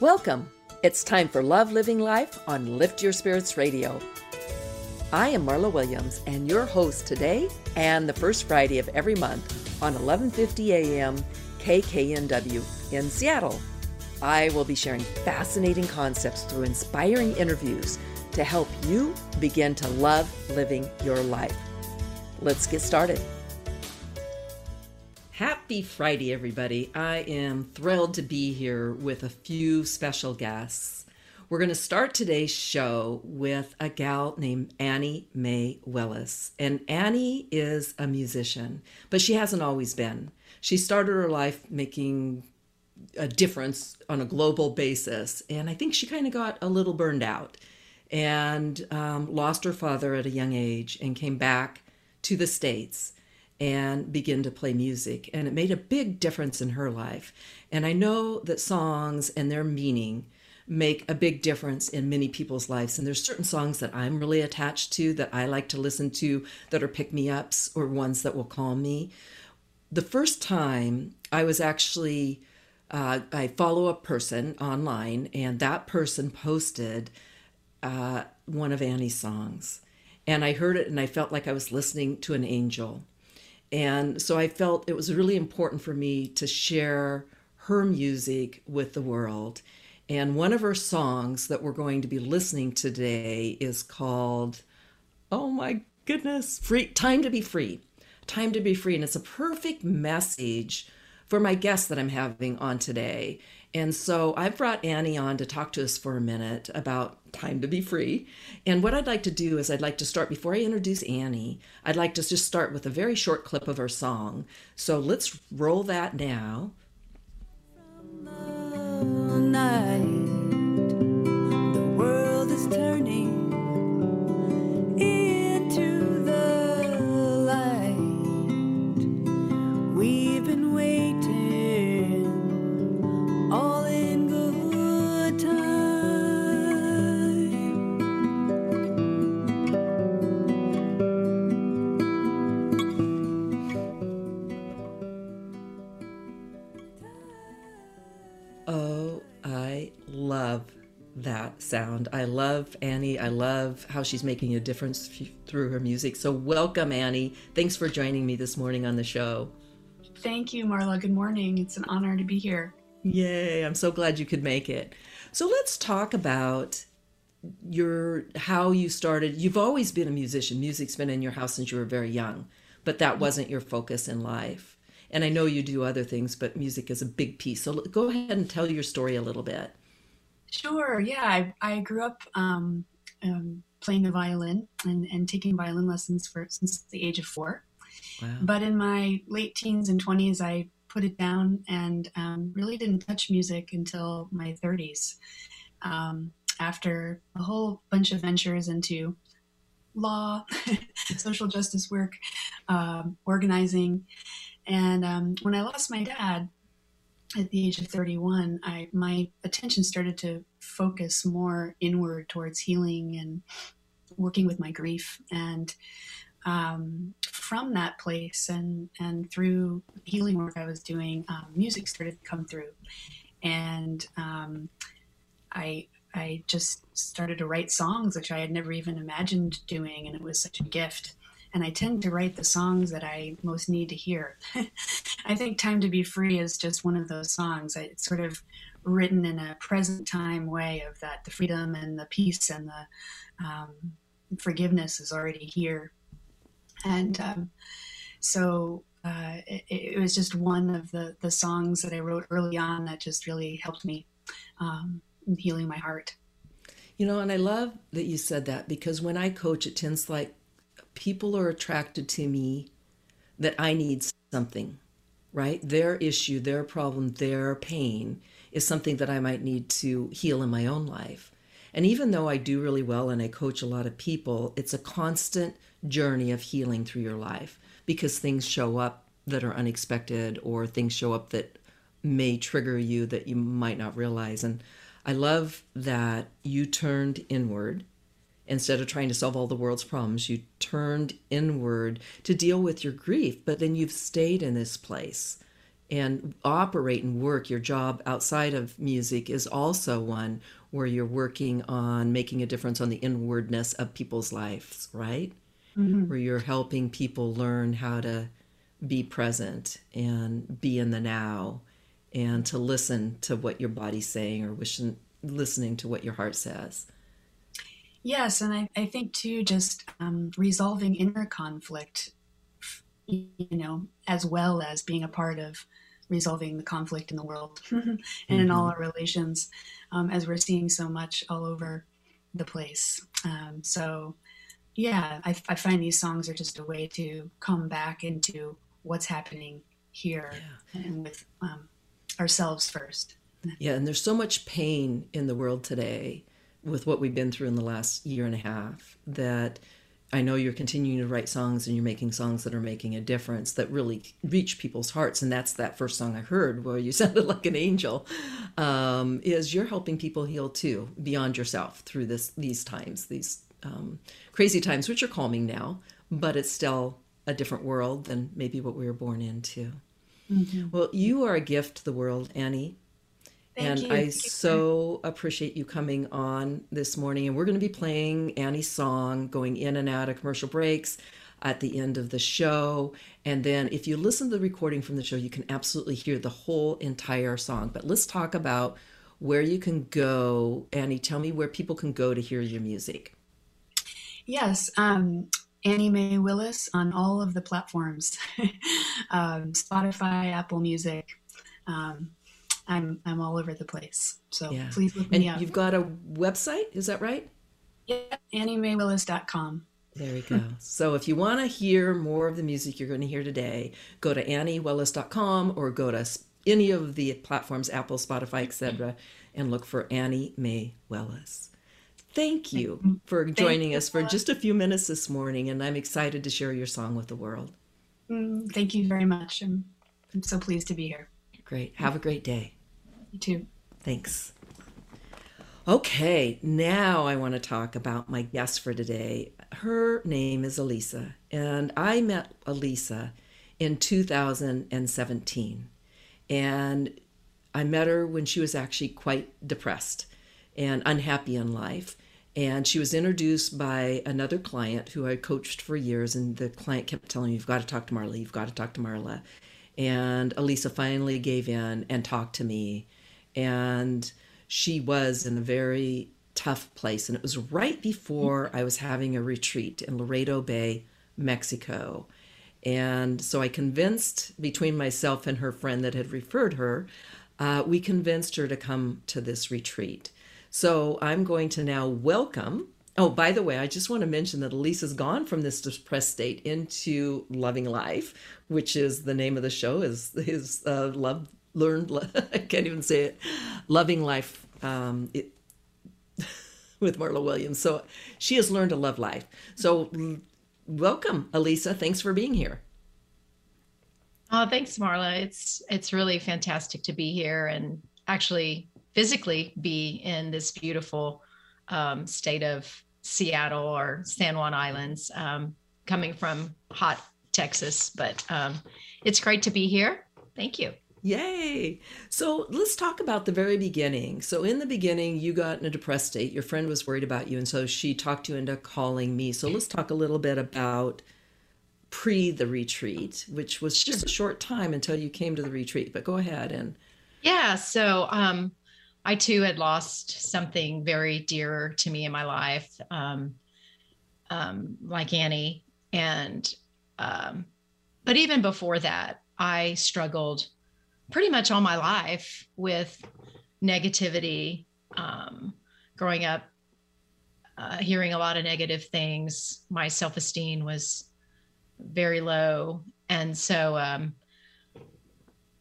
Welcome. It's time for Love Living Life on Lift Your Spirits Radio. I am Marla Williams and your host today and the first Friday of every month on 11:50 a.m. KKNW in Seattle. I will be sharing fascinating concepts through inspiring interviews to help you begin to love living your life. Let's get started. Happy Friday, everybody. I am thrilled to be here with a few special guests. We're going to start today's show with a gal named Annie May Willis. And Annie is a musician, but she hasn't always been. She started her life making a difference on a global basis. And I think she kind of got a little burned out and um, lost her father at a young age and came back to the States and begin to play music. And it made a big difference in her life. And I know that songs and their meaning make a big difference in many people's lives. And there's certain songs that I'm really attached to that I like to listen to that are pick me ups or ones that will calm me. The first time I was actually, uh, I follow a person online, and that person posted uh, one of Annie's songs. And I heard it and I felt like I was listening to an angel. And so I felt it was really important for me to share her music with the world. And one of her songs that we're going to be listening today is called, oh my goodness, Free Time to Be Free. Time to Be Free. And it's a perfect message for my guest that I'm having on today. And so I've brought Annie on to talk to us for a minute about time to be free. And what I'd like to do is I'd like to start before I introduce Annie, I'd like to just start with a very short clip of her song. So let's roll that now. Sound. I love Annie. I love how she's making a difference f- through her music. So, welcome, Annie. Thanks for joining me this morning on the show. Thank you, Marla. Good morning. It's an honor to be here. Yay. I'm so glad you could make it. So, let's talk about your how you started. You've always been a musician. Music's been in your house since you were very young, but that mm-hmm. wasn't your focus in life. And I know you do other things, but music is a big piece. So go ahead and tell your story a little bit. Sure. Yeah, I, I grew up um, um, playing the violin and, and taking violin lessons for since the age of four. Wow. But in my late teens and 20s, I put it down and um, really didn't touch music until my 30s. Um, after a whole bunch of ventures into law, social justice work, um, organizing. And um, when I lost my dad, at the age of 31, I my attention started to focus more inward towards healing and working with my grief. And um, from that place and and through healing work I was doing, um, music started to come through, and um, I I just started to write songs, which I had never even imagined doing, and it was such a gift and I tend to write the songs that I most need to hear. I think Time to Be Free is just one of those songs. It's sort of written in a present time way of that the freedom and the peace and the um, forgiveness is already here. And um, so uh, it, it, was just one of the, the songs that I wrote early on that just really helped me um, healing my heart. You know, and I love that you said that because when I coach, it tends like people are attracted to me that I need something, right? Their issue, their problem, their pain is something that I might need to heal in my own life. And even though I do really well and I coach a lot of people, it's a constant journey of healing through your life because things show up that are unexpected or things show up that may trigger you that you might not realize. And I love that you turned inward instead of trying to solve all the world's problems, you turned inward to deal with your grief, but then you've stayed in this place. And operate and work your job outside of music is also one where you're working on making a difference on the inwardness of people's lives right? Mm-hmm. where you're helping people learn how to be present and be in the now and to listen to what your body's saying or wishing, listening to what your heart says yes and i, I think too just um, resolving inner conflict you know as well as being a part of resolving the conflict in the world and mm-hmm. in all our relations, um, as we're seeing so much all over the place. Um, so, yeah, I, I, find these songs are just a way to come back into what's happening here yeah. and with um, ourselves first. Yeah, and there's so much pain in the world today with what we've been through in the last year and a half that I know you're continuing to write songs and you're making songs that are making a difference that really reach people's hearts. And that's that first song I heard where you sounded like an angel. Um, is you're helping people heal too beyond yourself through this these times, these um, crazy times, which are calming now, but it's still a different world than maybe what we were born into. Mm-hmm. Well, you are a gift to the world, Annie. Thank and you. I so appreciate you coming on this morning. And we're going to be playing Annie's song, going in and out of commercial breaks at the end of the show. And then if you listen to the recording from the show, you can absolutely hear the whole entire song. But let's talk about where you can go. Annie, tell me where people can go to hear your music. Yes. Um, Annie May Willis on all of the platforms um, Spotify, Apple Music. Um, I'm I'm all over the place. So yeah. please look and me up. You've got a website, is that right? Yeah, AnnieMayWillis.com. There we go. so if you want to hear more of the music you're going to hear today, go to AnnieWillis.com or go to any of the platforms, Apple, Spotify, etc., and look for Annie May Willis. Thank you for joining us for just a few minutes this morning, and I'm excited to share your song with the world. Mm, thank you very much. I'm, I'm so pleased to be here. Great. Have a great day. You too. Thanks. Okay, now I want to talk about my guest for today. Her name is Alisa, and I met Alisa in 2017. And I met her when she was actually quite depressed and unhappy in life. And she was introduced by another client who I coached for years. And the client kept telling me, You've got to talk to Marla, you've got to talk to Marla. And Alisa finally gave in and talked to me and she was in a very tough place. And it was right before I was having a retreat in Loreto Bay, Mexico. And so I convinced, between myself and her friend that had referred her, uh, we convinced her to come to this retreat. So I'm going to now welcome. Oh, by the way, I just want to mention that Alisa's gone from this depressed state into loving life, which is the name of the show. Is his uh, love learned i can't even say it loving life um, it, with marla williams. So she has learned to love life. So welcome alisa thanks for being here. Oh thanks marla. It's it's really fantastic to be here and actually physically be in this beautiful um, state of seattle or san juan islands. Um, coming from hot texas but um, it's great to be here. Thank you Yay. So let's talk about the very beginning. So, in the beginning, you got in a depressed state. Your friend was worried about you. And so she talked you into calling me. So, let's talk a little bit about pre the retreat, which was just a short time until you came to the retreat. But go ahead and. Yeah. So, um, I too had lost something very dear to me in my life, um, um, like Annie. And, um, but even before that, I struggled pretty much all my life with negativity. Um, growing up, uh, hearing a lot of negative things, my self esteem was very low. And so um,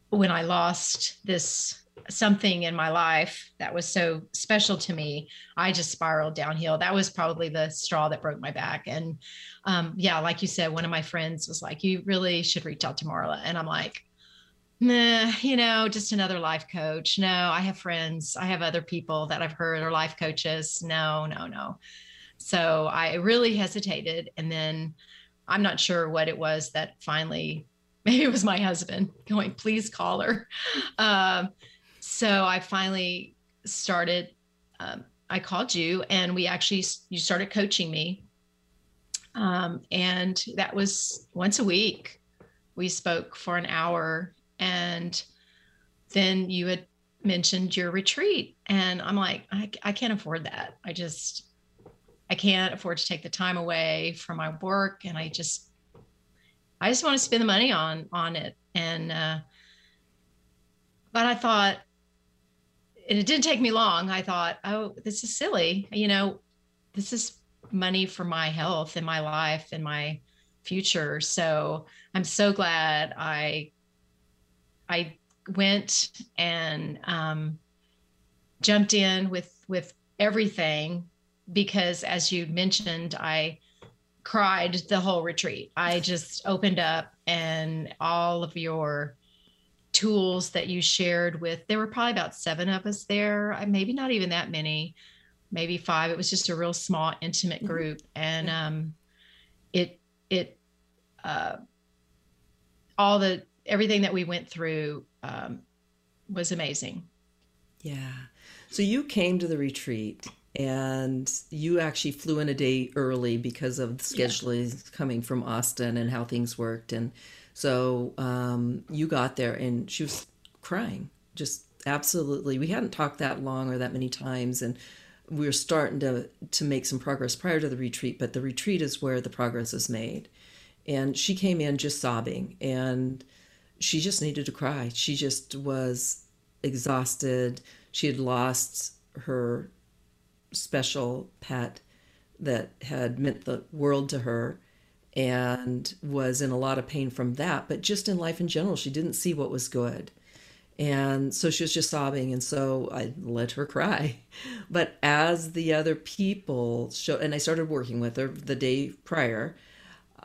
when I lost this something in my life that was so special to me, I just spiraled downhill. That was probably the straw that broke my back. And um, yeah, like you said, one of my friends was like, You really should reach out to Marla. And I'm like, nah, you know, just another life coach. No, I have friends. I have other people that I've heard are life coaches. No, no, no. So I really hesitated. And then I'm not sure what it was that finally maybe it was my husband going, please call her. Um, so I finally started, um, I called you and we actually, you started coaching me. Um, and that was once a week. We spoke for an hour and then you had mentioned your retreat. And I'm like, I, I can't afford that. I just, I can't afford to take the time away from my work. And I just, I just want to spend the money on, on it. And, uh, but I thought, and it didn't take me long. I thought, oh, this is silly. You know, this is money for my health and my life and my future. So I'm so glad I I went and um, jumped in with with everything because as you mentioned i cried the whole retreat. I just opened up and all of your tools that you shared with there were probably about seven of us there maybe not even that many maybe five. It was just a real small intimate mm-hmm. group. And um it it uh all the everything that we went through um, was amazing. Yeah. So you came to the retreat and you actually flew in a day early because of the scheduling yeah. coming from Austin and how things worked. And so um, you got there and she was crying, just absolutely. We hadn't talked that long or that many times. And we were starting to, to make some progress prior to the retreat, but the retreat is where the progress is made. And she came in just sobbing and she just needed to cry. She just was exhausted. She had lost her special pet that had meant the world to her and was in a lot of pain from that. But just in life in general, she didn't see what was good. And so she was just sobbing. And so I let her cry. But as the other people showed, and I started working with her the day prior,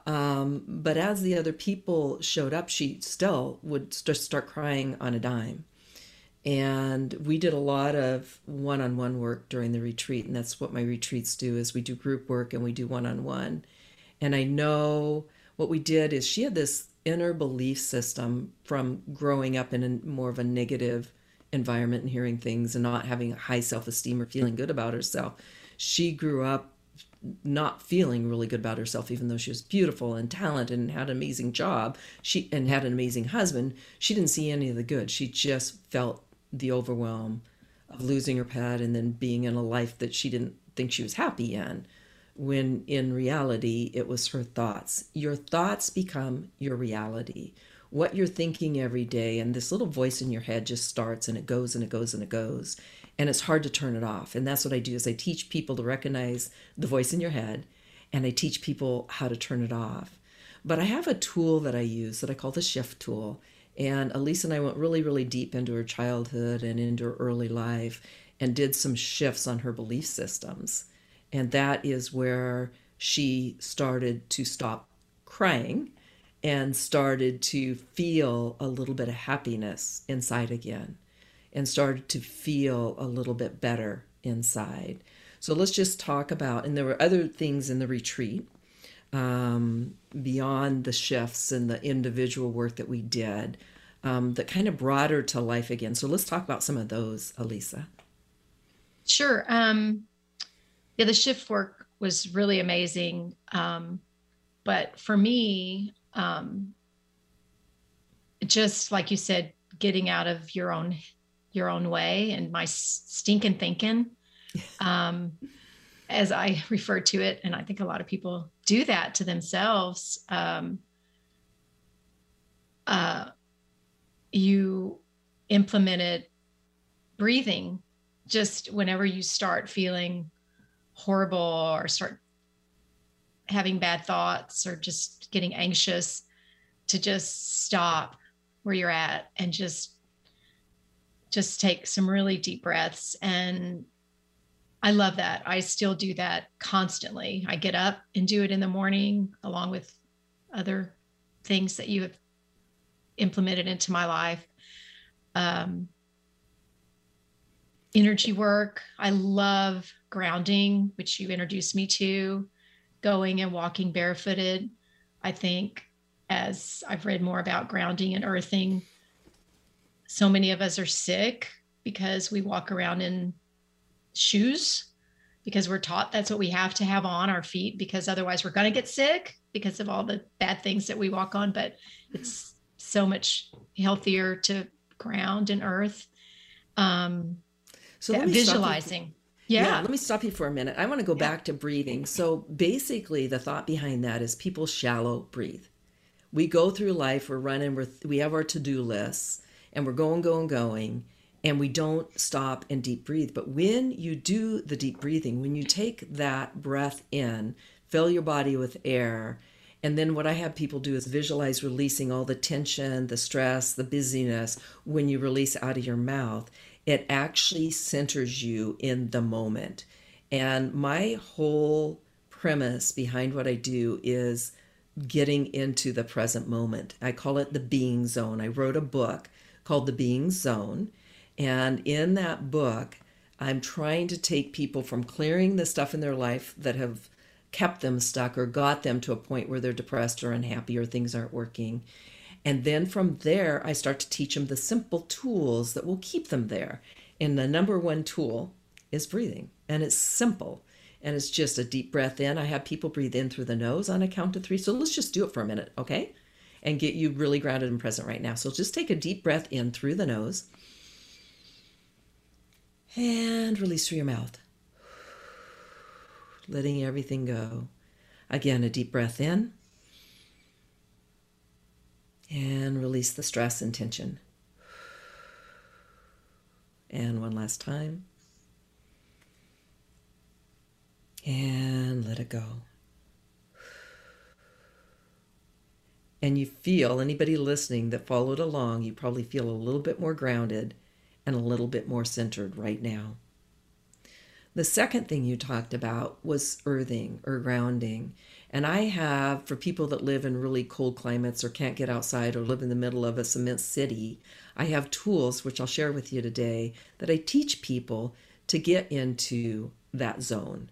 um, but as the other people showed up, she still would just start crying on a dime. And we did a lot of one-on-one work during the retreat, and that's what my retreats do is we do group work and we do one-on-one. And I know what we did is she had this inner belief system from growing up in a more of a negative environment and hearing things and not having high self-esteem or feeling good about herself. She grew up not feeling really good about herself even though she was beautiful and talented and had an amazing job she and had an amazing husband she didn't see any of the good. She just felt the overwhelm of losing her pet and then being in a life that she didn't think she was happy in when in reality it was her thoughts. Your thoughts become your reality. What you're thinking every day and this little voice in your head just starts and it goes and it goes and it goes and it's hard to turn it off. And that's what i do is i teach people to recognize the voice in your head and i teach people how to turn it off. But i have a tool that i use that i call the shift tool and elise and i went really really deep into her childhood and into her early life and did some shifts on her belief systems. And that is where she started to stop crying and started to feel a little bit of happiness inside again and started to feel a little bit better inside. So let's just talk about, and there were other things in the retreat um, beyond the shifts and the individual work that we did um, that kind of brought her to life again. So let's talk about some of those, Alisa. Sure. Um, yeah, the shift work was really amazing. Um, but for me, um, just like you said, getting out of your own your own way and my stinking thinking. Um, as i refer to it and i think a lot of people do that to themselves um, uh, you implemented breathing just whenever you start feeling horrible or start having bad thoughts or just getting anxious to just stop where you're at and just just take some really deep breaths and I love that. I still do that constantly. I get up and do it in the morning along with other things that you have implemented into my life. Um, energy work. I love grounding, which you introduced me to, going and walking barefooted. I think as I've read more about grounding and earthing, so many of us are sick because we walk around in shoes because we're taught that's what we have to have on our feet because otherwise we're going to get sick because of all the bad things that we walk on but it's so much healthier to ground and earth um so visualizing yeah. yeah. let me stop you for a minute. I want to go yeah. back to breathing. So basically, the thought behind that is people shallow breathe. We go through life, we're running, we're, we have our to do lists, and we're going, going, going, and we don't stop and deep breathe. But when you do the deep breathing, when you take that breath in, fill your body with air, and then what I have people do is visualize releasing all the tension, the stress, the busyness when you release out of your mouth it actually centers you in the moment. And my whole premise behind what I do is getting into the present moment. I call it the being zone. I wrote a book called The Being Zone. And in that book, I'm trying to take people from clearing the stuff in their life that have kept them stuck or got them to a point where they're depressed or unhappy or things aren't working and then from there, I start to teach them the simple tools that will keep them there. And the number one tool is breathing. And it's simple. And it's just a deep breath in. I have people breathe in through the nose on a count of three. So let's just do it for a minute, okay? And get you really grounded and present right now. So just take a deep breath in through the nose and release through your mouth, letting everything go. Again, a deep breath in and release the stress and tension. And one last time. And let it go. And you feel, anybody listening that followed along, you probably feel a little bit more grounded and a little bit more centered right now. The second thing you talked about was earthing or grounding. And I have, for people that live in really cold climates or can't get outside or live in the middle of a cement city, I have tools, which I'll share with you today, that I teach people to get into that zone,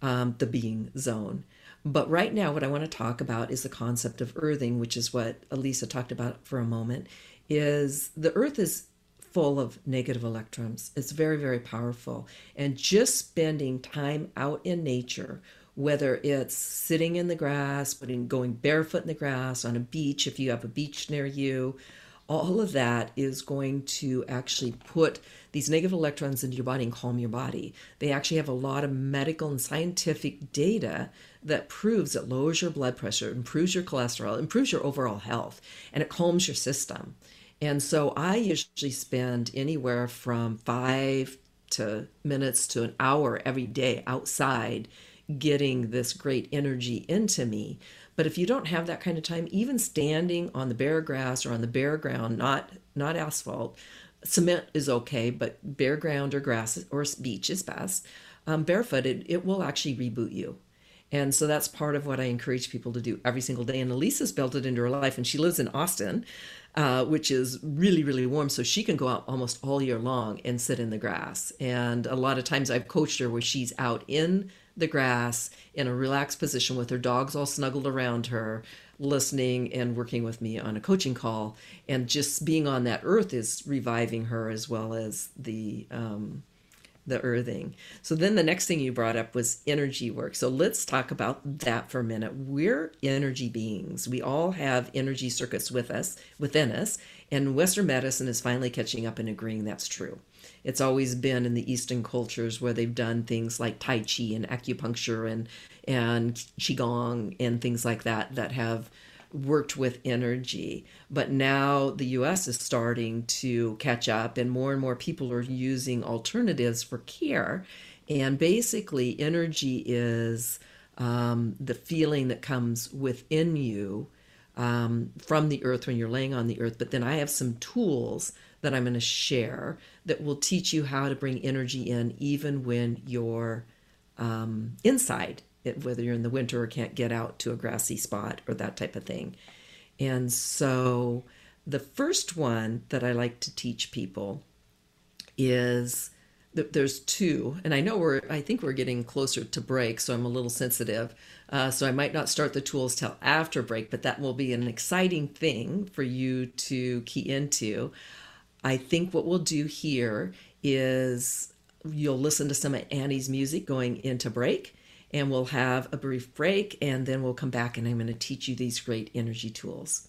um, the being zone. But right now, what I want to talk about is the concept of earthing, which is what Alisa talked about for a moment. Is the earth is full of negative electrons. It's very, very powerful. And just spending time out in nature whether it's sitting in the grass, putting going barefoot in the grass on a beach if you have a beach near you, all of that is going to actually put these negative electrons into your body and calm your body. They actually have a lot of medical and scientific data that proves it lowers your blood pressure, improves your cholesterol, improves your overall health, and it calms your system. And so I usually spend anywhere from five to minutes to an hour every day outside getting this great energy into me. But if you don't have that kind of time, even standing on the bare grass or on the bare ground, not not asphalt, cement is okay, but bare ground or grass or beach is best. Um, barefoot, it, it will actually reboot you. And so that's part of what I encourage people to do every single day. And Alisa's built it into her life, and she lives in Austin, uh, which is really, really warm. So she can go out almost all year long and sit in the grass. And a lot of times I've coached her where she's out in the grass in a relaxed position with her dogs all snuggled around her, listening and working with me on a coaching call. And just being on that earth is reviving her as well as the um, the earthing. So then the next thing you brought up was energy work. So let's talk about that for a minute. We're energy beings. We all have energy circuits with us, within us, and Western medicine is finally catching up and agreeing that's true. It's always been in the Eastern cultures where they've done things like Tai Chi and acupuncture and and Qigong and things like that that have worked with energy. But now the US is starting to catch up, and more and more people are using alternatives for care. And basically, energy is um, the feeling that comes within you um, from the earth when you're laying on the earth. But then I have some tools that I'm going to share that will teach you how to bring energy in even when you're um, inside whether you're in the winter or can't get out to a grassy spot or that type of thing. And so the first one that I like to teach people is there's two, and I know we're, I think we're getting closer to break, so I'm a little sensitive. Uh, so I might not start the tools till after break, but that will be an exciting thing for you to key into. I think what we'll do here is you'll listen to some of Annie's music going into break, and we'll have a brief break, and then we'll come back and I'm going to teach you these great energy tools.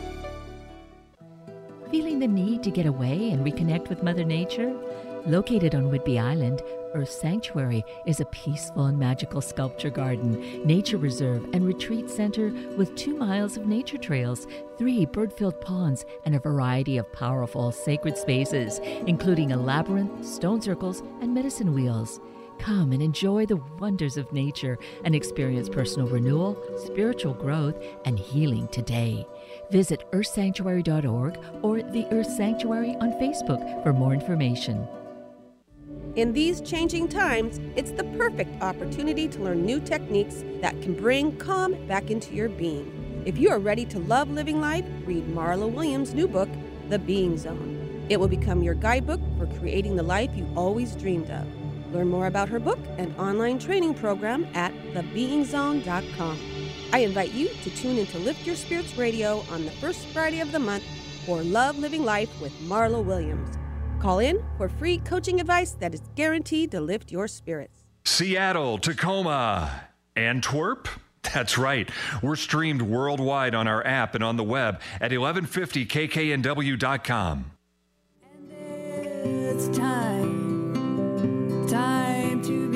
Feeling the need to get away and reconnect with Mother Nature? Located on Whidbey Island, Earth Sanctuary is a peaceful and magical sculpture garden, nature reserve, and retreat center with two miles of nature trails, three bird filled ponds, and a variety of powerful sacred spaces, including a labyrinth, stone circles, and medicine wheels. Come and enjoy the wonders of nature and experience personal renewal, spiritual growth, and healing today. Visit earthsanctuary.org or the Earth Sanctuary on Facebook for more information. In these changing times, it's the perfect opportunity to learn new techniques that can bring calm back into your being. If you are ready to love living life, read Marla Williams' new book, The Being Zone. It will become your guidebook for creating the life you always dreamed of. Learn more about her book and online training program at thebeingzone.com. I invite you to tune into Lift Your Spirits Radio on the first Friday of the month for Love Living Life with Marla Williams. Call in for free coaching advice that is guaranteed to lift your spirits. Seattle, Tacoma, Antwerp. That's right. We're streamed worldwide on our app and on the web at 1150kknw.com. And it's time, time to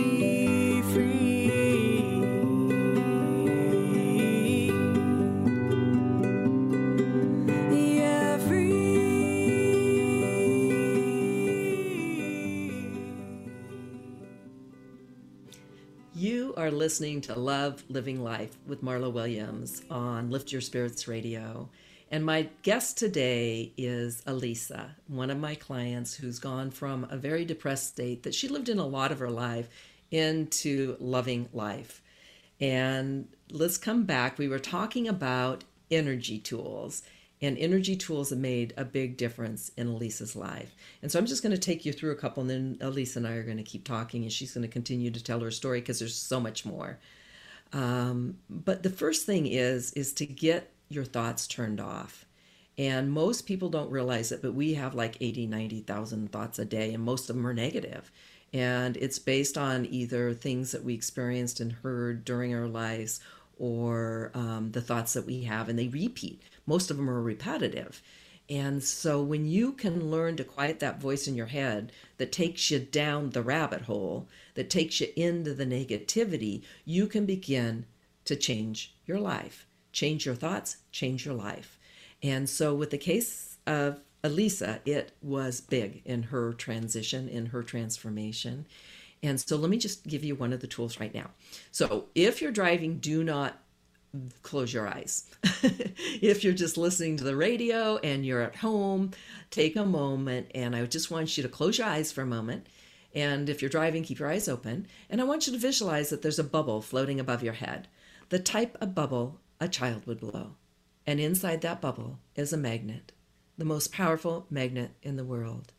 are listening to Love Living Life with Marla Williams on Lift Your Spirits Radio. And my guest today is Alisa, one of my clients who's gone from a very depressed state that she lived in a lot of her life into loving life. And let's come back. We were talking about energy tools, and energy tools have made a big difference in Alisa's life. And so I'm just going to take you through a couple, and then Alisa and I are going to keep talking, and she's going to continue to tell her story because there's so much more. Um, but the first thing is is to get your thoughts turned off. And most people don't realize it, but we have like 80, 90,000 thoughts a day, and most of them are negative. And it's based on either things that we experienced and heard during our lives or um, the thoughts that we have, and they repeat. Most of them are repetitive. And so when you can learn to quiet that voice in your head that takes you down the rabbit hole, that takes you into the negativity, you can begin to change your life, change your thoughts, change your life. And so with the case of Alisa, it was big in her transition, in her transformation. And so let me just give you one of the tools right now. So if you're driving, do not close your eyes. if you're just listening to the radio and you're at home, take a moment and I just want you to close your eyes for a moment. And if you're driving, keep your eyes open. And I want you to visualize that there's a bubble floating above your head, the type of bubble a child would blow. And inside that bubble is a magnet, the most powerful magnet in the world.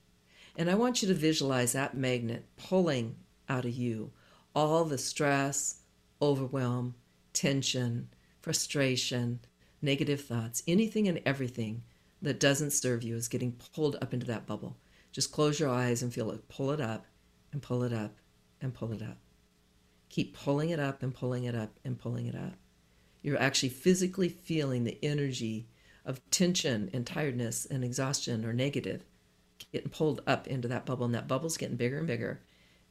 And I want you to visualize that magnet pulling out of you all the stress, overwhelm, tension, frustration, negative thoughts, anything and everything that doesn't serve you is getting pulled up into that bubble. Just close your eyes and feel it pull it up and pull it up and pull it up. Keep pulling it up and pulling it up and pulling it up. You're actually physically feeling the energy of tension and tiredness and exhaustion or negative getting pulled up into that bubble, and that bubble's getting bigger and bigger.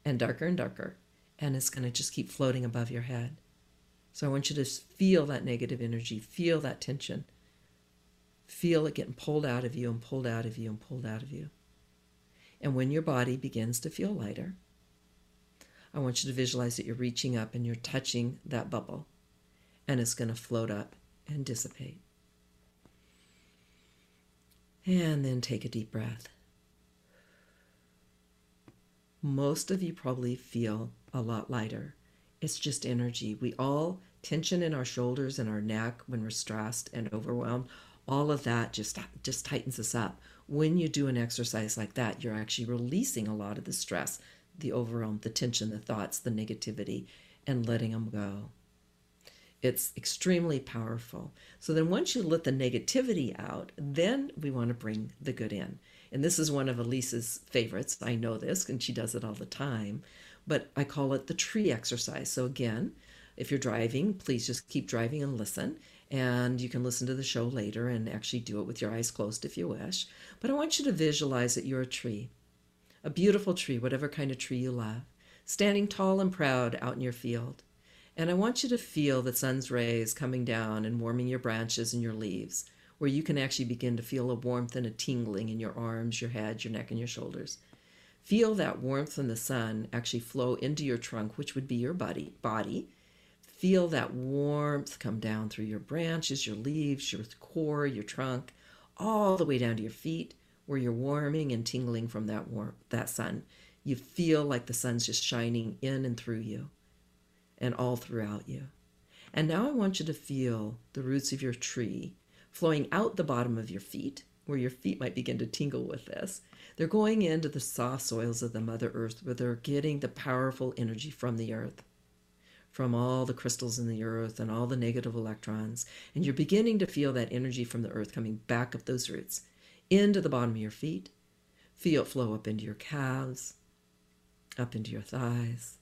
and darker and darker. And it's going to just keep floating above your head. So I want you to feel that negative energy, feel that tension, feel it getting pulled out of you and pulled out of you and pulled out of you. And when your body begins to feel lighter, I want you to visualize that you're reaching up and you're touching that bubble, and it's going to float up and dissipate. And then take a deep breath. Most of you probably feel a lot lighter. It's just energy. We all tension in our shoulders and our neck when we're stressed and overwhelmed. All of that just just tightens us up. When you do an exercise like that, you're actually releasing a lot of the stress, the overwhelm, the tension, the thoughts, the negativity, and letting them go. It's extremely powerful. So then once you let the negativity out, then we want to bring the good in. And this is one of Alisa's favorites. I know this, and she does it all the time. But I call it the tree exercise. So again, if you're driving, please just keep driving and listen. And you can listen to the show later and actually do it with your eyes closed if you wish. But I want you to visualize that you're a tree, a beautiful tree, whatever kind of tree you love, standing tall and proud out in your field. And I want you to feel the sun's rays coming down and warming your branches and your leaves, where you can actually begin to feel a warmth and a tingling in your arms, your head, your neck, and your shoulders. Feel that warmth from the sun actually flow into your trunk, which would be your body. Body. Feel that warmth come down through your branches, your leaves, your core, your trunk, all the way down to your feet, where you're warming and tingling from that warmth, that sun. You feel like the sun's just shining in and through you and all throughout you. And now I want you to feel the roots of your tree flowing out the bottom of your feet, where your feet might begin to tingle with this. They're going into the soft soils of the Mother Earth, where they're getting the powerful energy from the earth, from all the crystals in the earth and all the negative electrons. And you're beginning to feel that energy from the earth coming back up those roots into the bottom of your feet. Feel it flow up into your calves, up into your thighs,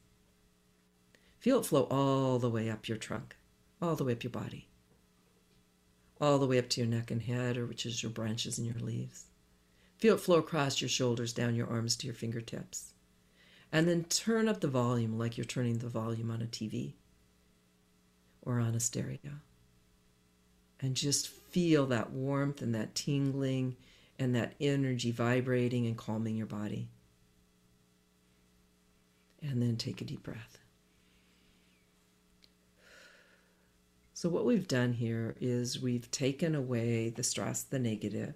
Feel it flow all the way up your trunk, all the way up your body, all the way up to your neck and head, or which is your branches and your leaves. Feel it flow across your shoulders, down your arms to your fingertips. And then turn up the volume like you're turning the volume on a TV or on a stereo. And just feel that warmth and that tingling and that energy vibrating and calming your body. And then take a deep breath. So, what we've done here is we've taken away the stress, the negative.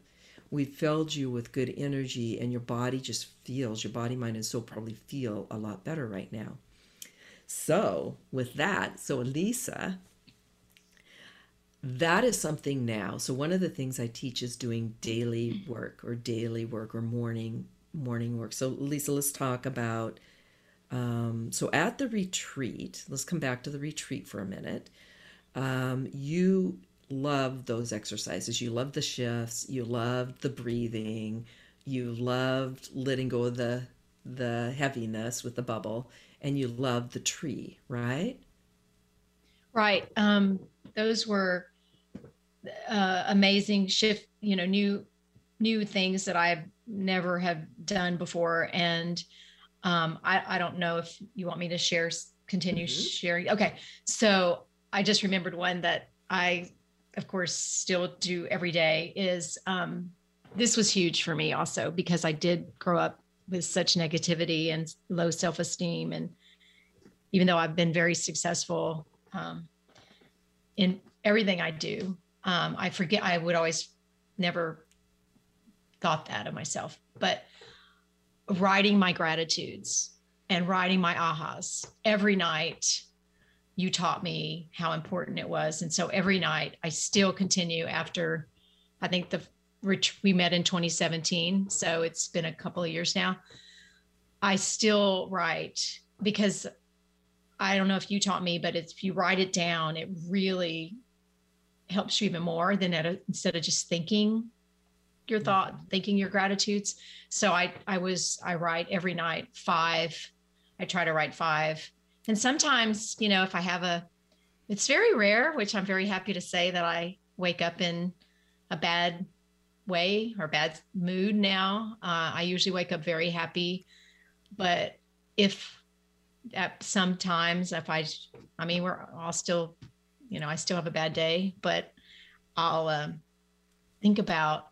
We've filled you with good energy, and your body just feels, your body, mind, and soul probably feel a lot better right now. So, with that, so Alisa, that is something now. So, one of the things I teach is doing daily work or daily work or morning morning work. So, Lisa, let's talk about. Um, so, at the retreat, let's come back to the retreat for a minute um, you love those exercises. You love the shifts. You loved the breathing. You loved letting go of the the heaviness with the bubble, and you loved the tree, right? Right. Um, those were uh, amazing shift. You know, new new things that I never have done before, and um, I, I don't know if you want me to share continue mm-hmm. sharing. Okay, so I just remembered one that I, of course, still do every day is um, this was huge for me also because I did grow up with such negativity and low self esteem. And even though I've been very successful um, in everything I do, um, I forget, I would always never thought that of myself. But writing my gratitudes and writing my ahas every night you taught me how important it was. And so every night I still continue after, I think the we met in 2017. So it's been a couple of years now. I still write because I don't know if you taught me, but if you write it down, it really helps you even more than a, instead of just thinking your thought, mm-hmm. thinking your gratitudes. So I, I was, I write every night five. I try to write five and sometimes, you know, if I have a, it's very rare, which I'm very happy to say that I wake up in a bad way or bad mood now. Uh, I usually wake up very happy, but if at sometimes if I, I mean, we're all still, you know, I still have a bad day, but I'll um, think about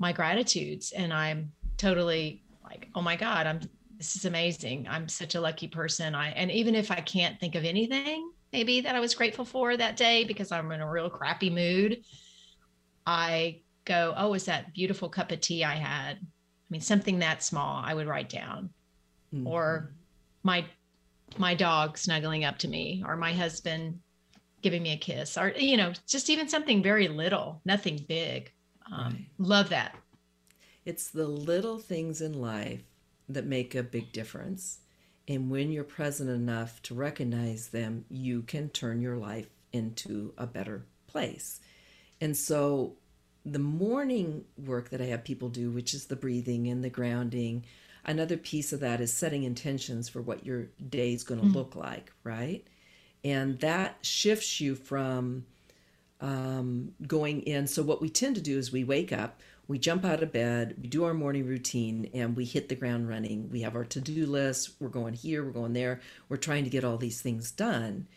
my gratitudes and I'm totally like, oh my God, I'm this is amazing. I'm such a lucky person. I and even if I can't think of anything maybe that I was grateful for that day because I'm in a real crappy mood, I go, oh, is that beautiful cup of tea I had? I mean, something that small I would write down. Mm-hmm. Or my my dog snuggling up to me or my husband giving me a kiss or you know just even something very little nothing big um, right. love that it's the little things in life that make a big difference and when you're present enough to recognize them you can turn your life into a better place and so the morning work that i have people do which is the breathing and the grounding another piece of that is setting intentions for what your day is going to mm. look like, right? And that shifts you from um, going in. So, what we tend to do is we wake up, we jump out of bed, we do our morning routine, and we hit the ground running. We have our to do list. We're going here, we're going there. We're trying to get all these things done.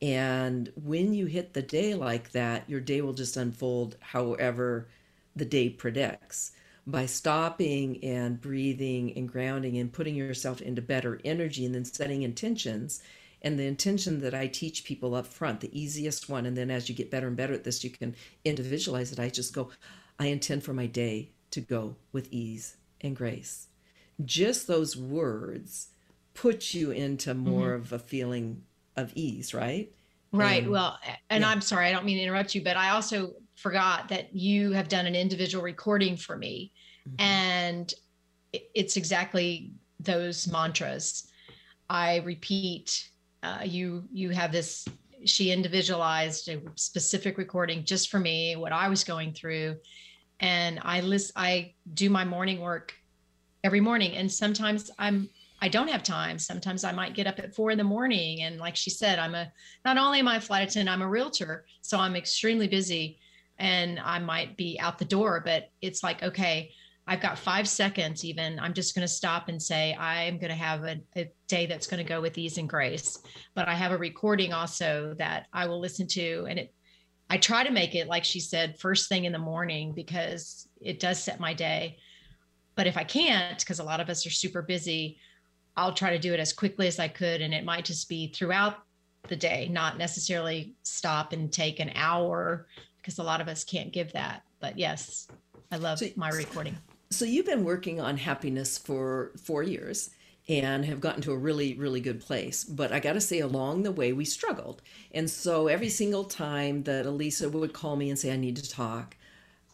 And when you hit the day like that, your day will just unfold however the day predicts by stopping and breathing and grounding and putting yourself into better energy and then setting intentions and the intention that I teach people up front, the easiest one, and then as you get better and better at this, you can individualize it. I just go, I intend for my day to go with ease and grace. Just those words put you into more mm-hmm. of a feeling of ease, right? Right. Well, and yeah. I'm sorry, I don't mean to interrupt you, but I also forgot that you have done an individual recording for me. Mm-hmm. And it's exactly those mantras. I repeat, uh, you you have this she individualized a specific recording just for me what i was going through and i list i do my morning work every morning and sometimes i'm I don't have time. Sometimes I might get up at four in the morning. And like she said, I'm a, not only am I a flight attendant, I'm a realtor. So I'm extremely busy and I might be out the door, but it's like, okay, I've got five seconds even. I'm just going to stop and say, I'm going to have a, a day that's going to go with ease and grace. But I have a recording also that I will listen to. And it, I try to make it, like she said, first thing in the morning because it does set my day. But if I can't, because a lot of us are super busy, I'll try to do it as quickly as I could. And it might just be throughout the day, not necessarily stop and take an hour because a lot of us can't give that. But yes, I love so, my recording. So you've been working on happiness for four years and have gotten to a really, really good place. But I got to say, along the way, we struggled. And so every single time that Alisa would call me and say, I need to talk,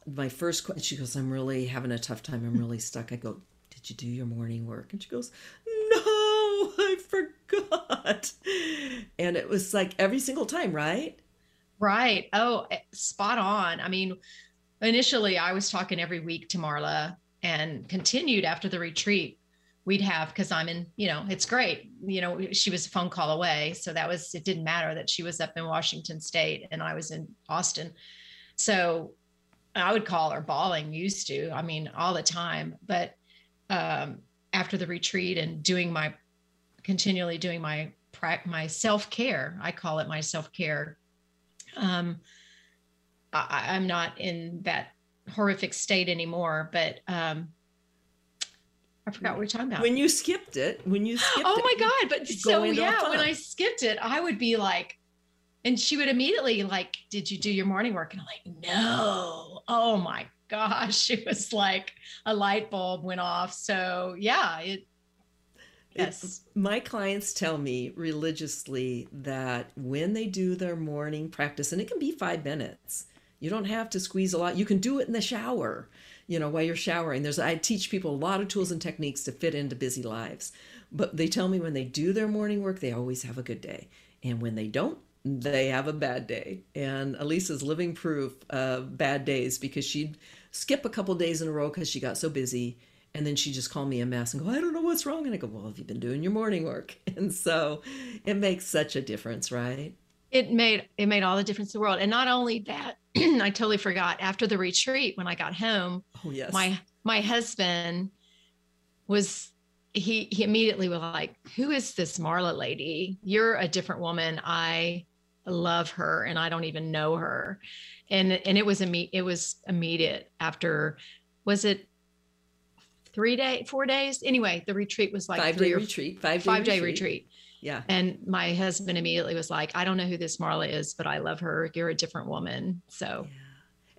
my first question, she goes, I'm really having a tough time. I'm really stuck. I go, Did you do your morning work? And she goes, No, I forgot. And it was like every single time, right? Right. Oh, eh, spot on. I mean, initially I was talking every week to Marla and continued after the retreat. We'd have, because I'm in, you know, it's great. You know, she was a phone call away. So that was, it didn't matter that she was up in Washington State and I was in Austin. So I would call her bawling, used to, I mean, all the time. But um, after the retreat and doing my continually doing my my self care. I call it my self care. Um, I, am not in that horrific state anymore, but um, I forgot what we're talking about. When you skipped it, when you skipped oh my god! But so yeah, when I skipped it, I would be like, and she would immediately like, "Did you do your morning work?" And I'm like, "No." Oh my gosh, it was like a light bulb went off. So yeah, it Yes. my clients tell me religiously that when they do their morning practice, and it can be five minutes, you don't have to squeeze a lot. You can do it in the shower, you know, while you're showering. There's I teach people a lot of tools and techniques to fit into busy lives. But they tell me when they do their morning work, they always have a good day. And when they don't, they have a bad day. And Alisa's living proof of bad days because she'd skip a couple days in a row because she got so busy and then she just called me a mess and go, I don't know what's wrong. And I go, Well, have you been doing your morning work? And so it makes such a difference, right? It made it made all the difference in the world. And not only that, I totally forgot after the retreat when I got home. Oh yes. My my husband was he he immediately was like, "Who is this Marla lady? You're a different woman. I love her, and I don't even know her." And and it was imme- it was immediate after. Was it three day, four days? Anyway, the retreat was like five three day or retreat, five day five day retreat. Yeah. And my husband immediately was like, "I don't know who this Marla is, but I love her. You're a different woman." So. Yeah.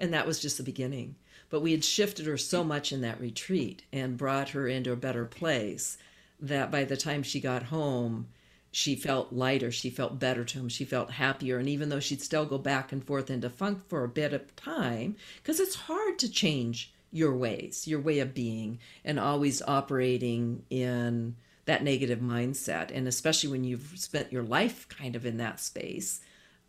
And that was just the beginning. But we had shifted her so much in that retreat and brought her into a better place that by the time she got home, she felt lighter. She felt better to him. She felt happier. And even though she'd still go back and forth into funk for a bit of time, because it's hard to change your ways, your way of being, and always operating in that negative mindset. And especially when you've spent your life kind of in that space.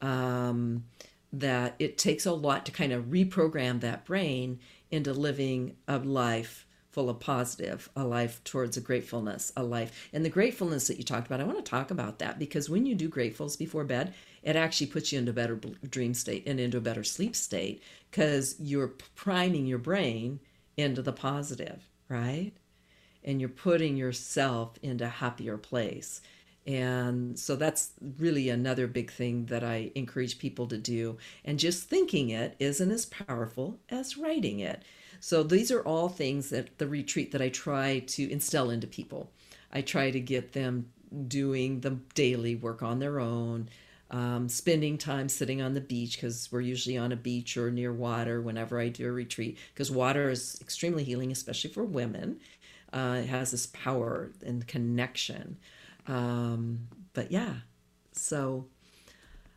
Um, that it takes a lot to kind of reprogram that brain into living a life full of positive, a life towards a gratefulness, a life. And the gratefulness that you talked about, I want to talk about that because when you do gratefuls before bed, it actually puts you into a better dream state and into a better sleep state because you're priming your brain into the positive, right? And you're putting yourself into a happier place. And so that's really another big thing that I encourage people to do. And just thinking it isn't as powerful as writing it. So these are all things that the retreat that I try to instill into people. I try to get them doing the daily work on their own, um, spending time sitting on the beach because we're usually on a beach or near water whenever I do a retreat because water is extremely healing, especially for women. Uh, it has this power and connection. Um, but yeah, so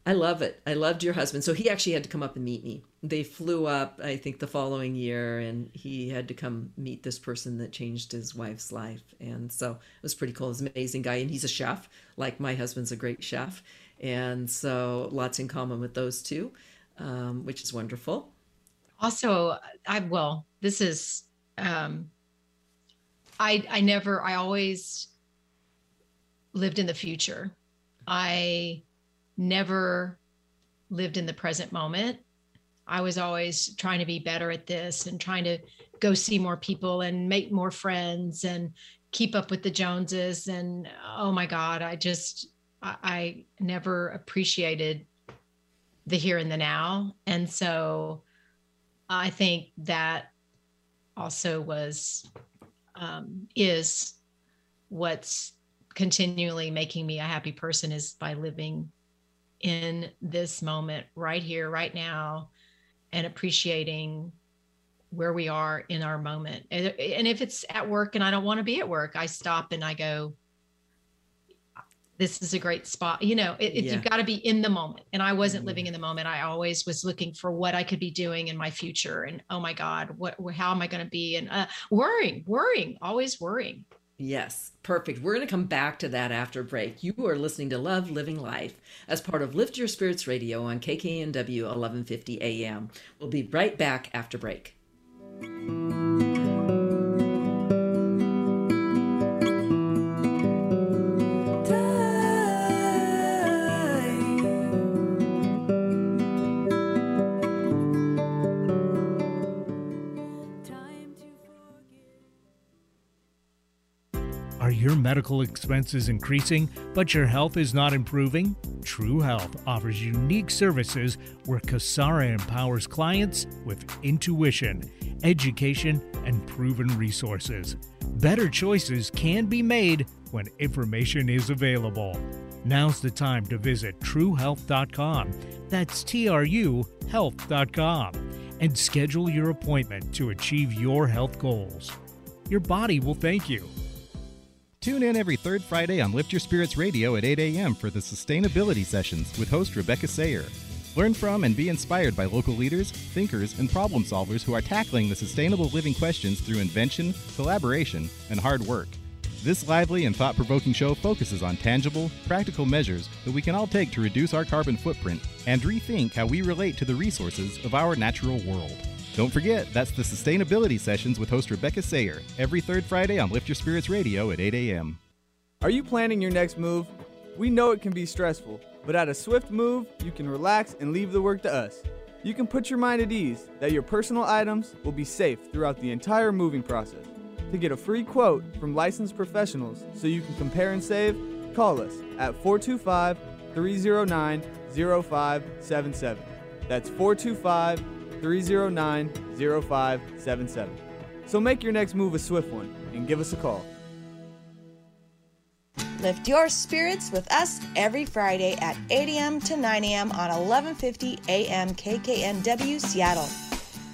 I love it. I loved your husband. So he actually had to come up and meet me. They flew up, I think, the following year, and he had to come meet this person that changed his wife's life. And so it was pretty cool. He's an amazing guy, and he's a chef. Like my husband's a great chef. And so lots in common with those two, um, which is wonderful. Also, I, well, this is, um, I, I never, I always lived in the future. I never lived in the present moment. I was always trying to be better at this and trying to go see more people and make more friends and keep up with the Joneses. And oh my God, I just, I, I never appreciated the here and the now. And so I think that also was, um, is what's continually making me a happy person is by living in this moment right here, right now, and appreciating where we are in our moment. And, and if it's at work and I don't want to be at work, I stop and I go, this is a great spot. You know, it, it, Yeah. you've got to be in the moment. And I wasn't living in the moment. I always was looking for what I could be doing in my future. And oh my God, what, how am I going to be? And uh, worrying, worrying, always worrying. Yes, perfect. We're going to come back to that after break. You are listening to Love Living Life as part of Lift Your Spirits Radio on KKNW 1150 AM. We'll be right back after break. Medical expenses increasing, but your health is not improving? True Health offers unique services where Kasara empowers clients with intuition, education, and proven resources. Better choices can be made when information is available. Now's the time to visit truehealth.com. That's T R U health.com and schedule your appointment to achieve your health goals. Your body will thank you. Tune in every third Friday on Lift Your Spirits Radio at 8 a.m. for the Sustainability Sessions with host Rebecca Sayer. Learn from and be inspired by local leaders, thinkers, and problem solvers who are tackling the sustainable living questions through invention, collaboration, and hard work. This lively and thought provoking show focuses on tangible, practical measures that we can all take to reduce our carbon footprint and rethink how we relate to the resources of our natural world. Don't forget, that's the Sustainability Sessions with host Rebecca Sayer, every third Friday on Lift Your Spirits Radio at 8 a.m. Are you planning your next move? We know it can be stressful, but at a swift move, you can relax and leave the work to us. You can put your mind at ease that your personal items will be safe throughout the entire moving process. To get a free quote from licensed professionals so you can compare and save, call us at 425 309 0577. That's 425 309 0577. So make your next move a swift one and give us a call. Lift your spirits with us every Friday at 8 a.m. to 9 a.m. on 1150 AM KKNW Seattle.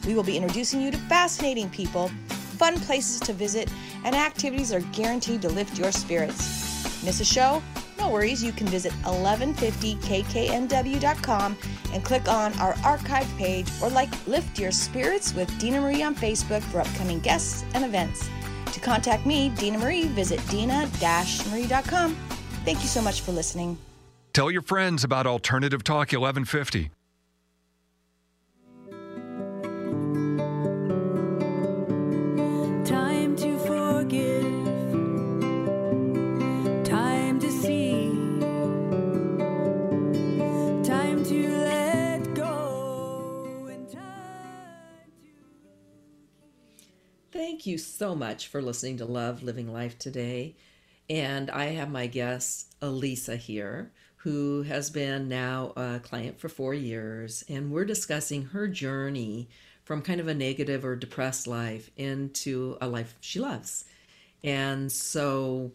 We will be introducing you to fascinating people, fun places to visit, and activities are guaranteed to lift your spirits. Miss a show? Worries, you can visit 1150kknw.com and click on our archive page or like Lift Your Spirits with Dina Marie on Facebook for upcoming guests and events. To contact me, Dina Marie, visit dina-marie.com. Thank you so much for listening. Tell your friends about Alternative Talk 1150. Thank you so much for listening to Love Living Life today. And I have my guest, Alisa, here, who has been now a client for four years. And we're discussing her journey from kind of a negative or depressed life into a life she loves. And so,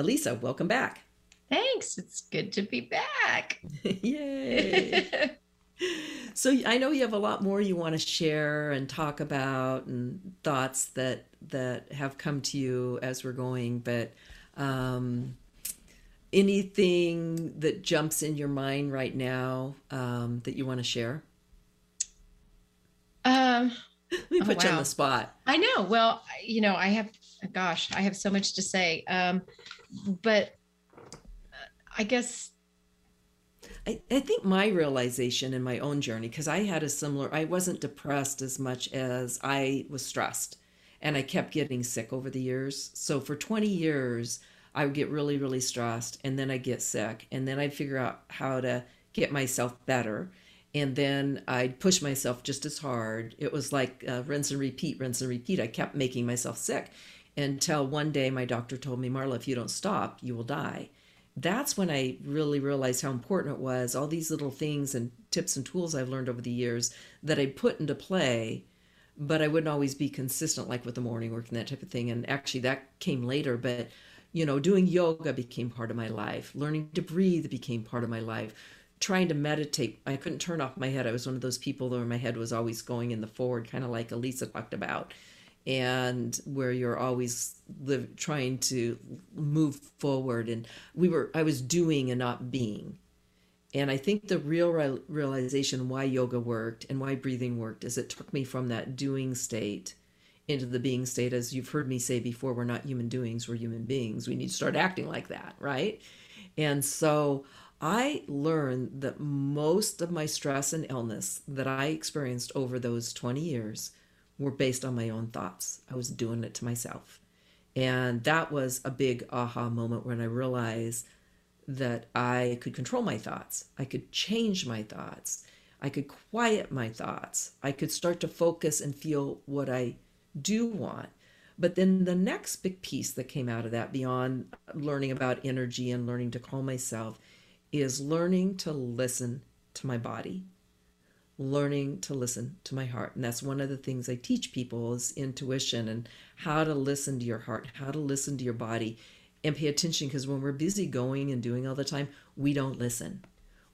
Alisa, welcome back. Thanks. It's good to be back. Yay. so I know you have a lot more you want to share and talk about and thoughts that that have come to you as we're going, but um, anything that jumps in your mind right now um, that you want to share? Um, Let me Oh, put you on the spot. I know. Well, you know, I have, gosh, I have so much to say. Um, but uh, I guess, I, I think my realization in my own journey, because I had a similar, I wasn't depressed as much as I was stressed. And I kept getting sick over the years. So for 20 years, I would get really, really stressed. And then I'd get sick. And then I'd figure out how to get myself better. And then I'd push myself just as hard. It was like uh, rinse and repeat, rinse and repeat. I kept making myself sick until one day my doctor told me, Marla, if you don't stop, you will die that's when I really realized how important it was. All these little things and tips and tools I've learned over the years that I put into play, but I wouldn't always be consistent, like with the morning work and that type of thing. And actually, that came later. But, you know, doing yoga became part of my life, learning to breathe became part of my life. Trying to meditate, I couldn't turn off my head. I was one of those people where my head was always going in the forward, kind of like Alisa talked about and where you're always live, trying to move forward. And we were i was doing and not being. And i think the real real realization why yoga worked and why breathing worked is it took me from that doing state into the being state. As you've heard me say before we're not human doings we're human beings. We need to start acting like that right? And so i learned that most of my stress and illness that i experienced over those 20 years were based on my own thoughts. I was doing it to myself. And that was a big aha moment when I realized that I could control my thoughts. I could change my thoughts. I could quiet my thoughts. I could start to focus and feel what I do want. But then the next big piece that came out of that, beyond learning about energy and learning to calm myself, is learning to listen to my body learning to listen to my heart. And that's one of the things i teach people is intuition and how to listen to your heart how to listen to your body and pay attention. Because when we're busy going and doing all the time we don't listen.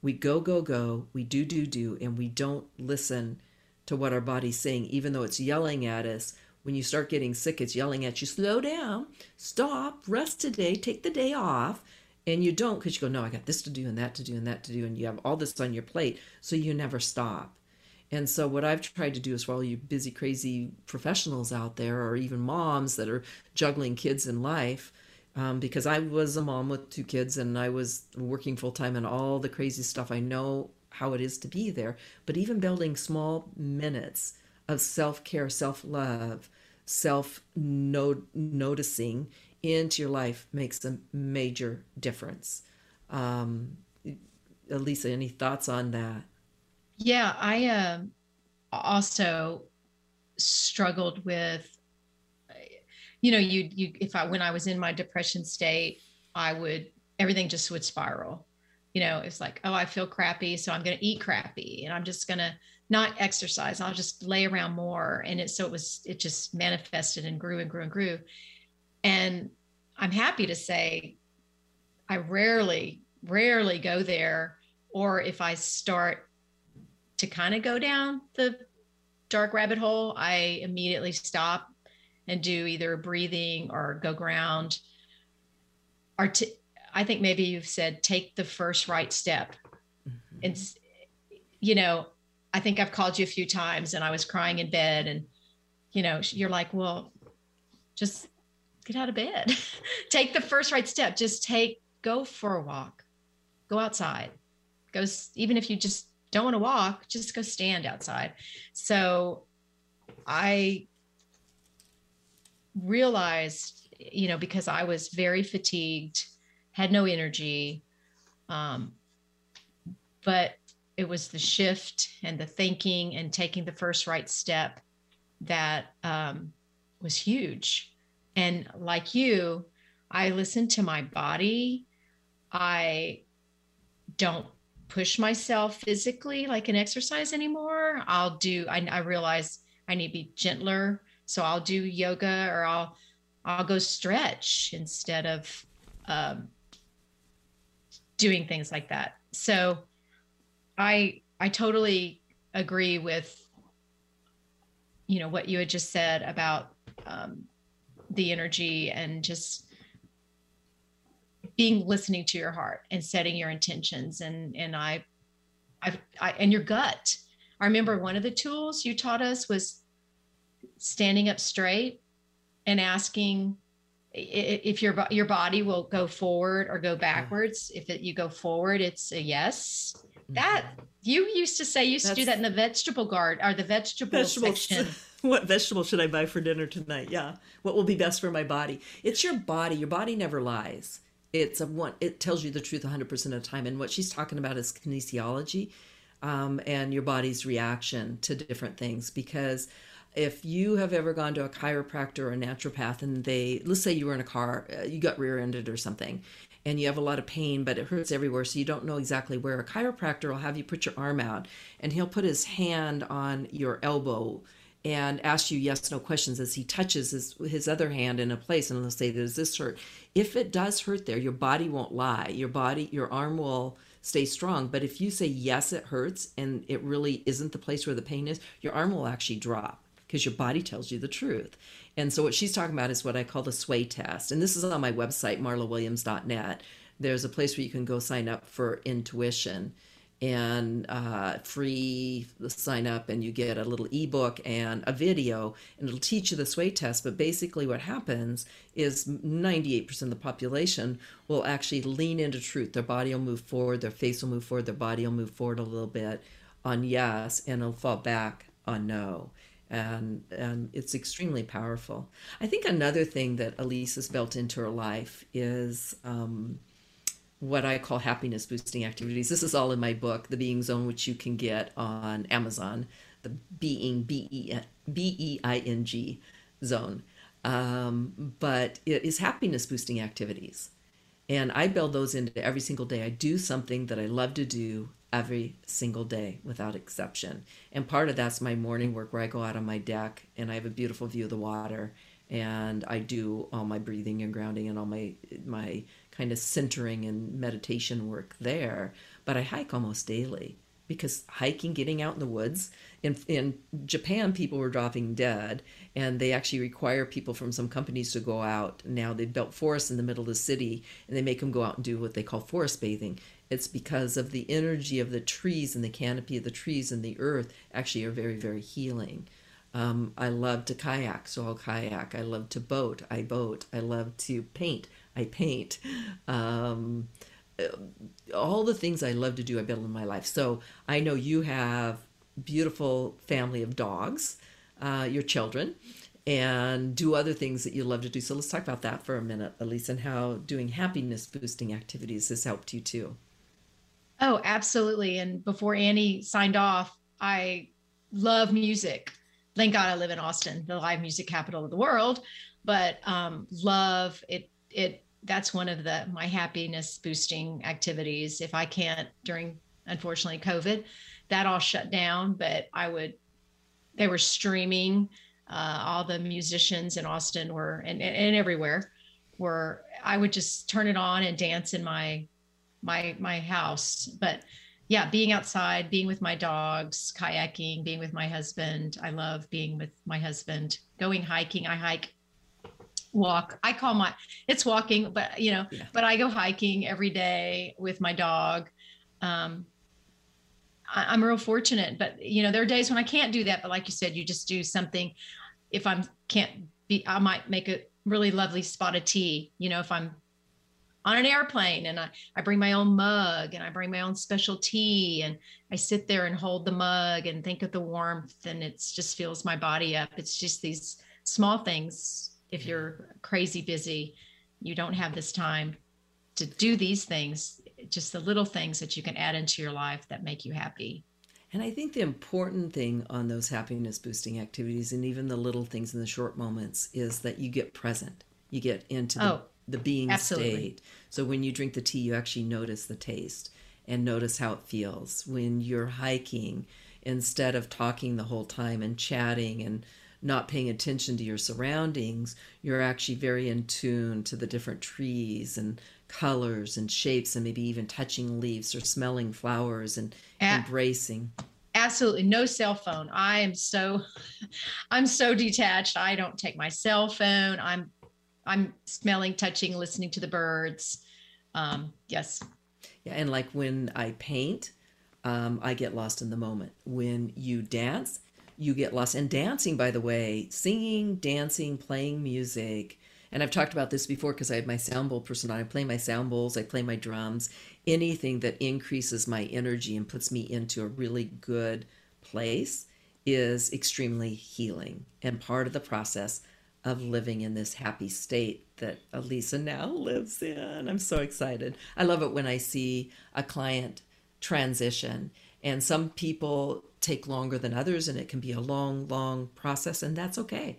We go go go we do do do and we don't listen to what our body's saying. Even though it's yelling at us when you start getting sick it's yelling at you slow down stop rest today take the day off and you don't because you go no i got this to do and that to do and that to do and you have all this on your plate so you never stop. And so what i've tried to do is for all you busy crazy professionals out there or even moms that are juggling kids in life um, because i was a mom with two kids and i was working full-time and all the crazy stuff i know how it is to be there. But even building small minutes of self-care self-love self-noticing into your life makes a major difference. Um, Alisa, any thoughts on that? yeah, I um, also struggled with, you know, you you if I when I was in my depression state, I would everything just would spiral. You know, it's like, oh, I feel crappy, so I'm going to eat crappy, and I'm just going to not exercise. I'll just lay around more, and it so it was it just manifested and grew and grew and grew, and I'm happy to say, I rarely rarely go there, or if I start to kind of go down the dark rabbit hole, I immediately stop and do either breathing or go ground. Or to, I think maybe you've said take the first right step. Mm-hmm. And, you know, I think I've called you a few times and I was crying in bed and, you know, you're like, well, just get out of bed. take the first right step. Just take, go for a walk, go outside, go, even if you just don't want to walk, just go stand outside. So I realized, you know, because I was very fatigued, had no energy, um, but it was the shift and the thinking and taking the first right step that um, was huge. And like you, I listen to my body. I don't push myself physically like an exercise anymore. I'll do, I, I realize I need to be gentler so I'll do yoga or I'll I'll go stretch instead of um, doing things like that. So I I totally agree with you know what you had just said about um, the energy and just being listening to your heart and setting your intentions and and I I, I and your gut. I remember one of the tools you taught us was standing up straight and asking if your your body will go forward or go backwards. If it, you go forward, it's a yes. That mm-hmm. you used to say you used That's, to do that in the vegetable guard or the vegetable vegetables. section. what vegetable should I buy for dinner tonight? Yeah, what will be best for my body? It's your body. Your body never lies. It's a one. It tells you the truth 100 percent of the time. And what she's talking about is kinesiology, um, and your body's reaction to different things because if you have ever gone to a chiropractor or a naturopath and they let's say you were in a car uh, you got rear-ended or something and you have a lot of pain but it hurts everywhere so you don't know exactly where a chiropractor will have you put your arm out and he'll put his hand on your elbow and ask you yes no questions as he touches his, his other hand in a place and he'll say does this hurt if it does hurt there your body won't lie your body your arm will stay strong but if you say yes it hurts and it really isn't the place where the pain is your arm will actually drop because your body tells you the truth. And so what she's talking about is what I call the sway test. And this is on my website, marlawilliams.net. There's a place where you can go sign up for intuition and uh, free sign up and you get a little ebook and a video and it'll teach you the sway test. But basically what happens is 98% of the population will actually lean into truth. Their body will move forward their face will move forward their body will move forward a little bit on yes and it'll fall back on no. And and it's extremely powerful. I think another thing that Elise has built into her life is um, what I call happiness boosting activities. This is all in my book, The Being Zone, which you can get on Amazon. The Being B E B E I N G zone, um, but it is happiness boosting activities. And I build those into every single day. I do something that I love to do every single day without exception. And part of that's my morning work where I go out on my deck and I have a beautiful view of the water and I do all my breathing and grounding and all my my kind of centering and meditation work there. But I hike almost daily because hiking, getting out in the woods, in in Japan, people were dropping dead, and they actually require people from some companies to go out. Now they built forests in the middle of the city, and they make them go out and do what they call forest bathing. It's because of the energy of the trees and the canopy of the trees and the earth actually are very, very healing. Um, I love to kayak, so I'll kayak. I love to boat, I boat. I love to paint, I paint. Um, all the things I love to do, I build in my life. So I know you have beautiful family of dogs, uh, your children, and do other things that you love to do. So let's talk about that for a minute, Elise, and how doing happiness boosting activities has helped you too. Oh, absolutely. And before Annie signed off, I love music. Thank God I live in Austin, the live music capital of the world. but um, love it. It that's one of the my happiness boosting activities. If I can't during unfortunately COVID, that all shut down. But I would. They were streaming. Uh, all the musicians in Austin were and, and everywhere were. I would just turn it on and dance in my my my house. But yeah, being outside, being with my dogs, kayaking, being with my husband. I love being with my husband. Going hiking. I hike walk i call my it's walking but you know yeah. but i go hiking every day with my dog um I, am real fortunate but you know there are days when i can't do that but like you said you just do something if i'm can't be i might make a really lovely spot of tea you know if i'm on an airplane and I, I bring my own mug and I bring my own special tea and I sit there and hold the mug and think of the warmth and it just fills my body up. It's just these small things. If you're crazy busy, you don't have this time to do these things, just the little things that you can add into your life that make you happy. And I think the important thing on those happiness boosting activities and even the little things in the short moments is that you get present. You get into the, oh the being Absolutely. state. So when you drink the tea, you actually notice the taste and notice how it feels. When you're hiking, instead of talking the whole time and chatting and not paying attention to your surroundings, you're actually very in tune to the different trees and colors and shapes and maybe even touching leaves or smelling flowers and embracing absolutely no cell phone i am so i'm so detached i don't take my cell phone i'm I'm smelling, touching, listening to the birds. Um, yes. Yeah, and like when I paint, um, I get lost in the moment. When you dance, you get lost. And dancing, by the way, singing, dancing, playing music. And I've talked about this before because I have my sound bowl personality. I play my sound bowls, I play my drums, anything that increases my energy and puts me into a really good place is extremely healing and part of the process of living in this happy state that Alisa now lives in. I'm so excited. I love it when I see a client transition, and some people take longer than others, and it can be a long, long process, and that's okay.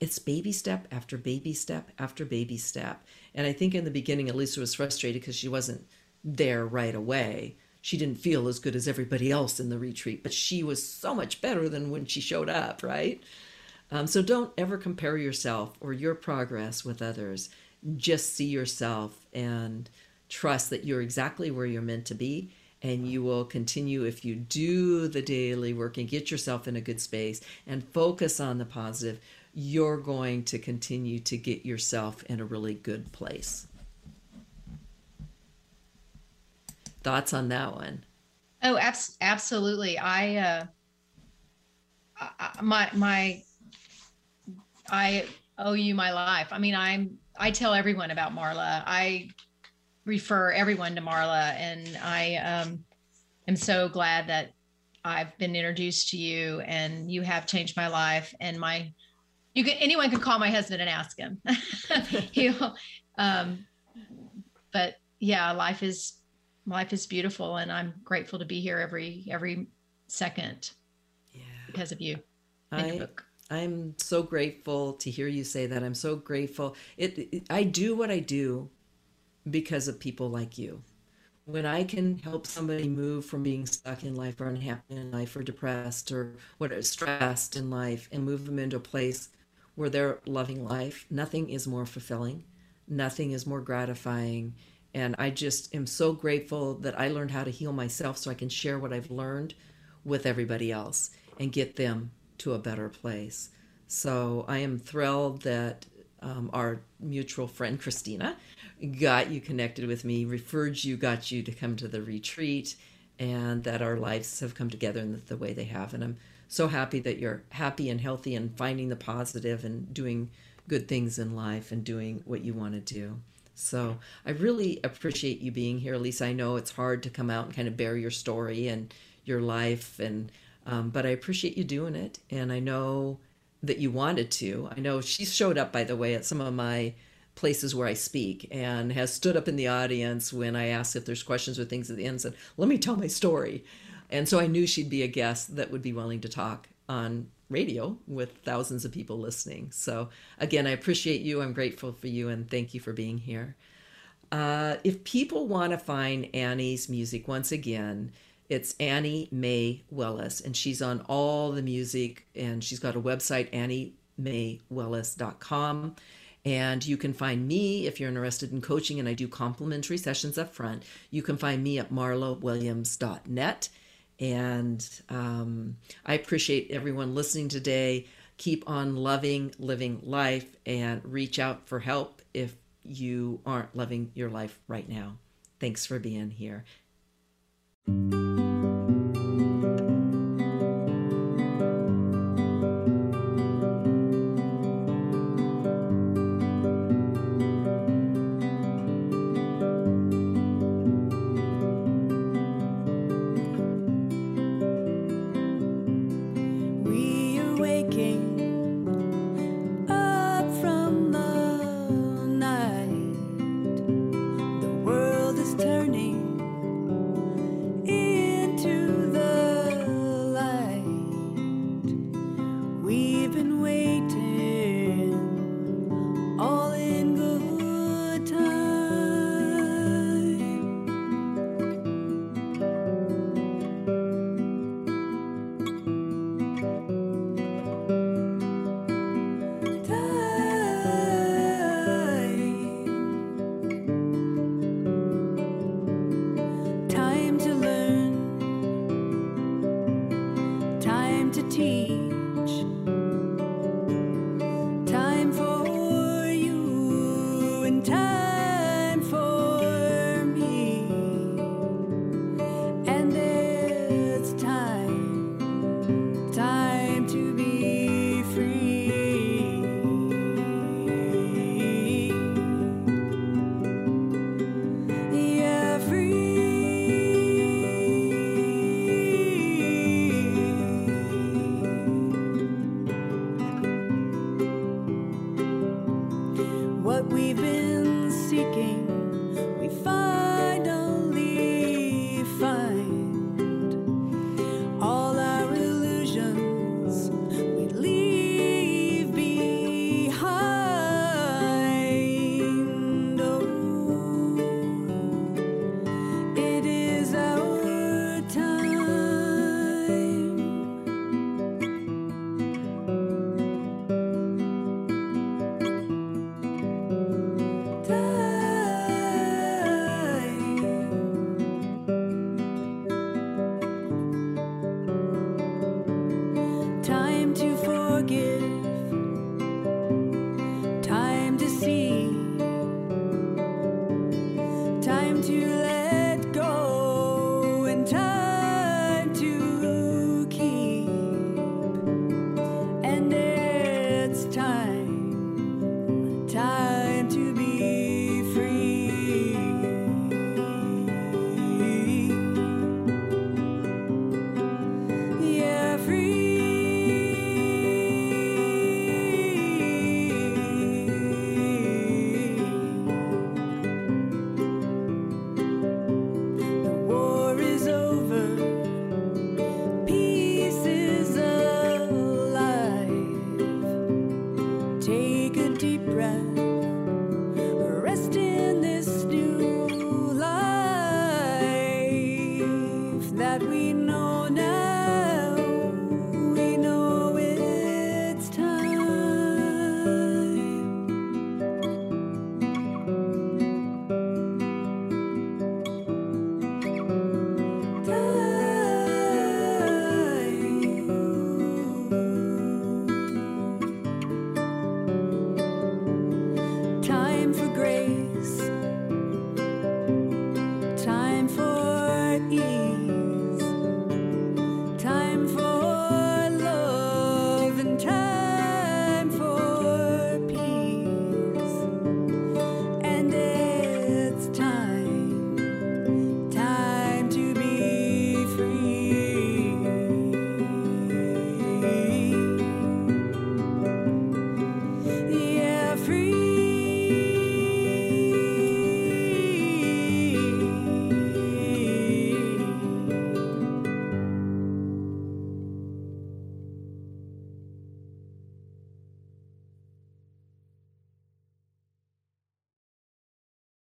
It's baby step after baby step after baby step. And I think in the beginning, Alisa was frustrated because she wasn't there right away. She didn't feel as good as everybody else in the retreat, but she was so much better than when she showed up, right? Um, so don't ever compare yourself or your progress with others. Just see yourself and trust that you're exactly where you're meant to be. And you will continue if you do the daily work and get yourself in a good space and focus on the positive, you're going to continue to get yourself in a really good place. Thoughts on that one? Oh, abs- absolutely. I, uh, I, my, my I owe you my life. I mean, I'm I tell everyone about Marla. I refer everyone to Marla, and I um, am so glad that I've been introduced to you, and you have changed my life. And my you can anyone can call my husband and ask him. He'll, um, but yeah, life is life is beautiful, and I'm grateful to be here every every second. Yeah, because of you. I, I'm so grateful to hear you say that. I'm so grateful. It, it, I do what I do because of people like you. When I can help somebody move from being stuck in life or unhappy in life or depressed or what stressed in life and move them into a place where they're loving life, nothing is more fulfilling. Nothing is more gratifying. And I just am so grateful that I learned how to heal myself so I can share what I've learned with everybody else and get them to a better place. So I am thrilled that um, our mutual friend Christina got you connected with me, referred you, got you to come to the retreat, and that our lives have come together in the, way they have. And I'm so happy that you're happy and healthy and finding the positive and doing good things in life and doing what you want to do. So I really appreciate you being here, Lisa. I know it's hard to come out and kind of bear your story and your life and um, but I appreciate you doing it. And I know that you wanted to. I know she showed up, by the way, at some of my places where I speak and has stood up in the audience when I ask if there's questions or things at the end and said, let me tell my story. And so I knew she'd be a guest that would be willing to talk on radio with thousands of people listening. So, again, I appreciate you. I'm grateful for you and thank you for being here. Uh, if people want to find Annie's music, once again, it's Annie May Willis, and she's on all the music, and she's got a website, anniemaywillis.com. And you can find me if you're interested in coaching, and I do complimentary sessions up front. You can find me at marlawilliams.net. And um, I appreciate everyone listening today. Keep on loving, living life, and reach out for help if you aren't loving your life right now. Thanks for being here.